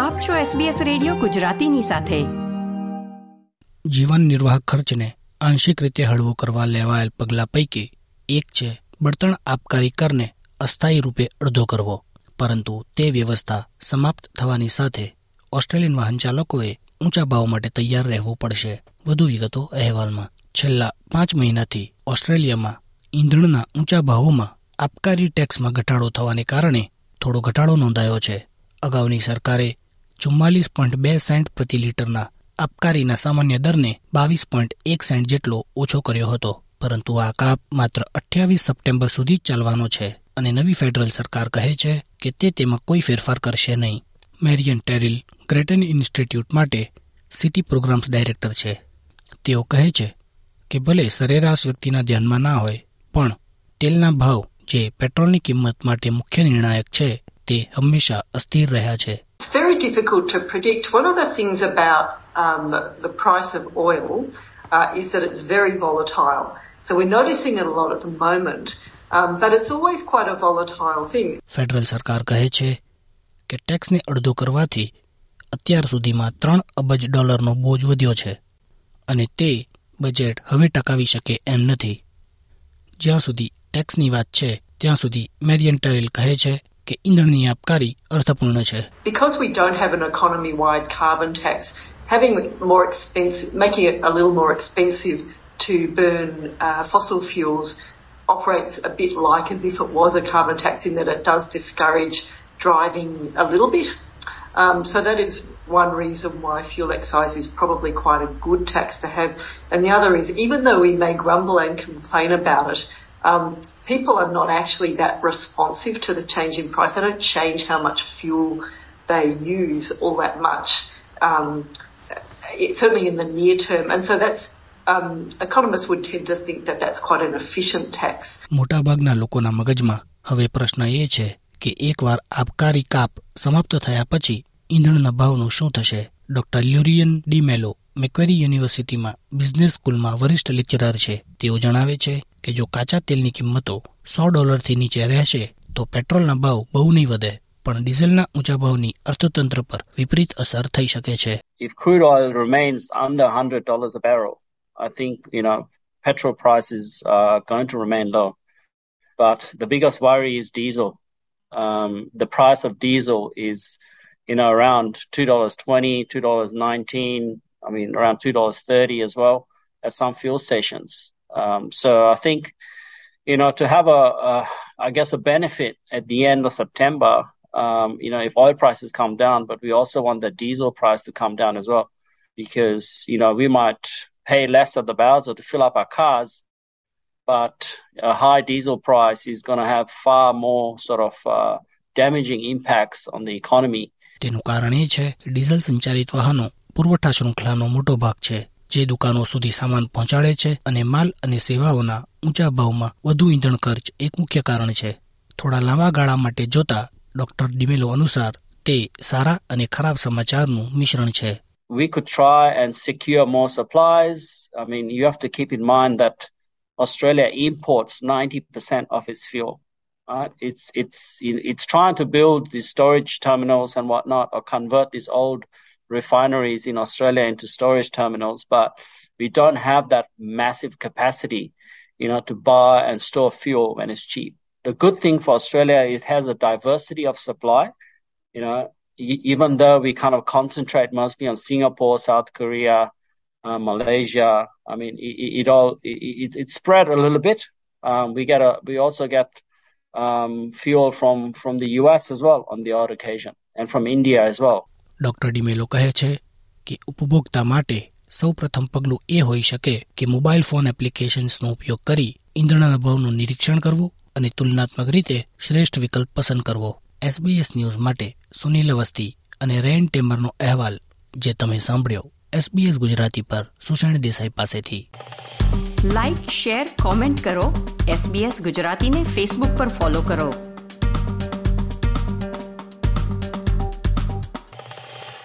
આપ છો SBS radio ગુજરાતીની સાથે જીવન નિર્વાહ ખર્ચને આંશિક રીતે હળવો કરવા લેવાયેલ પગલાં પૈકી એક છે બળતણ આપકારી કરને અસ્થાયી રૂપે અડધો કરવો પરંતુ તે વ્યવસ્થા સમાપ્ત થવાની સાથે ઓસ્ટ્રેલિયન વાહન ચાલકોએ ઊંચા ભાવ માટે તૈયાર રહેવું પડશે વધુ વિગતો અહેવાલમાં છેલ્લા પાંચ મહિનાથી ઓસ્ટ્રેલિયામાં ઈંધણના ઊંચા ભાવોમાં આપકારી ટેક્સમાં ઘટાડો થવાને કારણે થોડો ઘટાડો નોંધાયો છે અગાઉની સરકારે ચુમ્માલીસ પોઈન્ટ બે સેન્ટ પ્રતિ લીટરના આબકારીના સામાન્ય દરને બાવીસ પોઈન્ટ એક સેન્ટ જેટલો ઓછો કર્યો હતો પરંતુ આ કાપ માત્ર અઠ્યાવીસ સપ્ટેમ્બર સુધી જ ચાલવાનો છે અને નવી ફેડરલ સરકાર કહે છે કે તે તેમાં કોઈ ફેરફાર કરશે નહીં મેરિયન ટેરિલ ગ્રેટન ઇન્સ્ટિટ્યૂટ માટે સિટી પ્રોગ્રામ્સ ડાયરેક્ટર છે તેઓ કહે છે કે ભલે સરેરાશ વ્યક્તિના ધ્યાનમાં ના હોય પણ તેલના ભાવ જે પેટ્રોલની કિંમત માટે મુખ્ય નિર્ણાયક છે તે હંમેશા અસ્થિર રહ્યા છે It's very difficult to predict. One of the things about um, the price of oil uh, is that it's very volatile. So we're noticing it a lot at the moment, um, but it's always quite a volatile thing. Federal સરકાર કહે છે કે ટેક્સને અડધો કરવાથી અત્યાર સુધીમાં ત્રણ અબજ ડોલરનો બોજ વધ્યો છે અને તે બજેટ હવે ટકાવી શકે એમ નથી જ્યાં સુધી ટેક્સની વાત છે ત્યાં સુધી મેરિયન ટેરેલ કહે છે કે આપકારી અર્થપૂર્ણ છે Because we don't have an economy wide carbon tax having more expensive making it a little more expensive to burn uh, fossil fuels operates a bit like as if it was a carbon tax in that it does discourage driving a little bit Um, so that is one reason why fuel excise is probably quite a good tax to have. And the other is even though we may grumble and complain about it, Um, people are not actually that responsive to the change in price. They don't change how much fuel they use all that much, um, certainly in the near term. And so that's um, economists would tend to think that that's quite an efficient tax. મોટાભાગના લોકોના મગજમાં હવે પ્રશ્ન એ છે કે એકવાર આબકારી કાપ સમાપ્ત થયા પછી ઈંધણના ભાવનું શું થશે ડોક્ટર લ્યુરિયન ડીમેલો મેક્વેરી યુનિવર્સિટીમાં બિઝનેસ સ્કૂલમાં વરિષ્ઠ લેક્ચરર છે તેઓ જણાવે છે કે જો કાચા તેલની કિંમતો સો ડોલરથી નીચે રહેશે તો પેટ્રોલના ભાવ બહુ નહીં વધે પણ ડીઝલના ઊંચા ભાવની અર્થતંત્ર પર વિપરીત અસર થઈ શકે છે If crude oil remains under 100 dollars a barrel, I think, you know, petrol prices are going to remain low. But the biggest worry is diesel. Um, the price of diesel is, you know, around $2.20, $2.19, I mean, around $2.30 as well at some fuel stations. Um, so I think, you know, to have a, a, I guess, a benefit at the end of September, um, you know, if oil prices come down, but we also want the diesel price to come down as well, because, you know, we might pay less at the or to fill up our cars, but a high diesel price is going to have far more sort of uh, damaging impacts on the economy. તેનું કારણ એ છે diesel સંચાલિત વાહનો પુરવઠા શૃંખલાનો મોટો ભાગ છે જે દુકાનો સુધી સામાન પહોંચાડે છે અને માલ અને સેવાઓના ઊંચા ભાવમાં વધુ ઈંધણ ખર્ચ એક મુખ્ય કારણ છે થોડા લાંબા ગાળા માટે જોતા ડોક્ટર ડિમેલો અનુસાર તે સારા અને ખરાબ સમાચારનું મિશ્રણ છે We could try and secure more supplies. I mean, you have to keep in mind that Australia imports 90% of its fuel. Right? It's, it's, it's trying to build these storage terminals and whatnot or convert these old refineries in Australia into storage terminals, but we don't have that massive capacity, you know, to buy and store fuel when it's cheap. The good thing for Australia it has a diversity of supply, you know, y- even though we kind of concentrate mostly on Singapore, South Korea, uh, Malaysia. I mean, it, it all it's it spread a little bit. Um, we get a we also get um, fuel from from the US as well on the odd occasion, and from India as well. Doctor D'Mello કહે છે કે ઉપભોક્તા માટે સૌપ્રથમ પગલું એ હોઈ શકે કે મોબાઈલ ફોન એપ્લિકેશન્સનો ઉપયોગ કરી ઈંધણના ભાવનું નિરીક્ષણ કરવું અને તુલનાત્મક રીતે શ્રેષ્ઠ વિકલ્પ પસંદ કરવો એસબીએસ ન્યૂઝ માટે સુનિલ અવસ્થી અને રેન ટેમરનો અહેવાલ જે તમે સાંભળ્યો એસબીએસ ગુજરાતી પર સુષેણ દેસાઈ પાસેથી લાઇક શેર કોમેન્ટ કરો એસબીએસ ગુજરાતીને ફેસબુક પર ફોલો કરો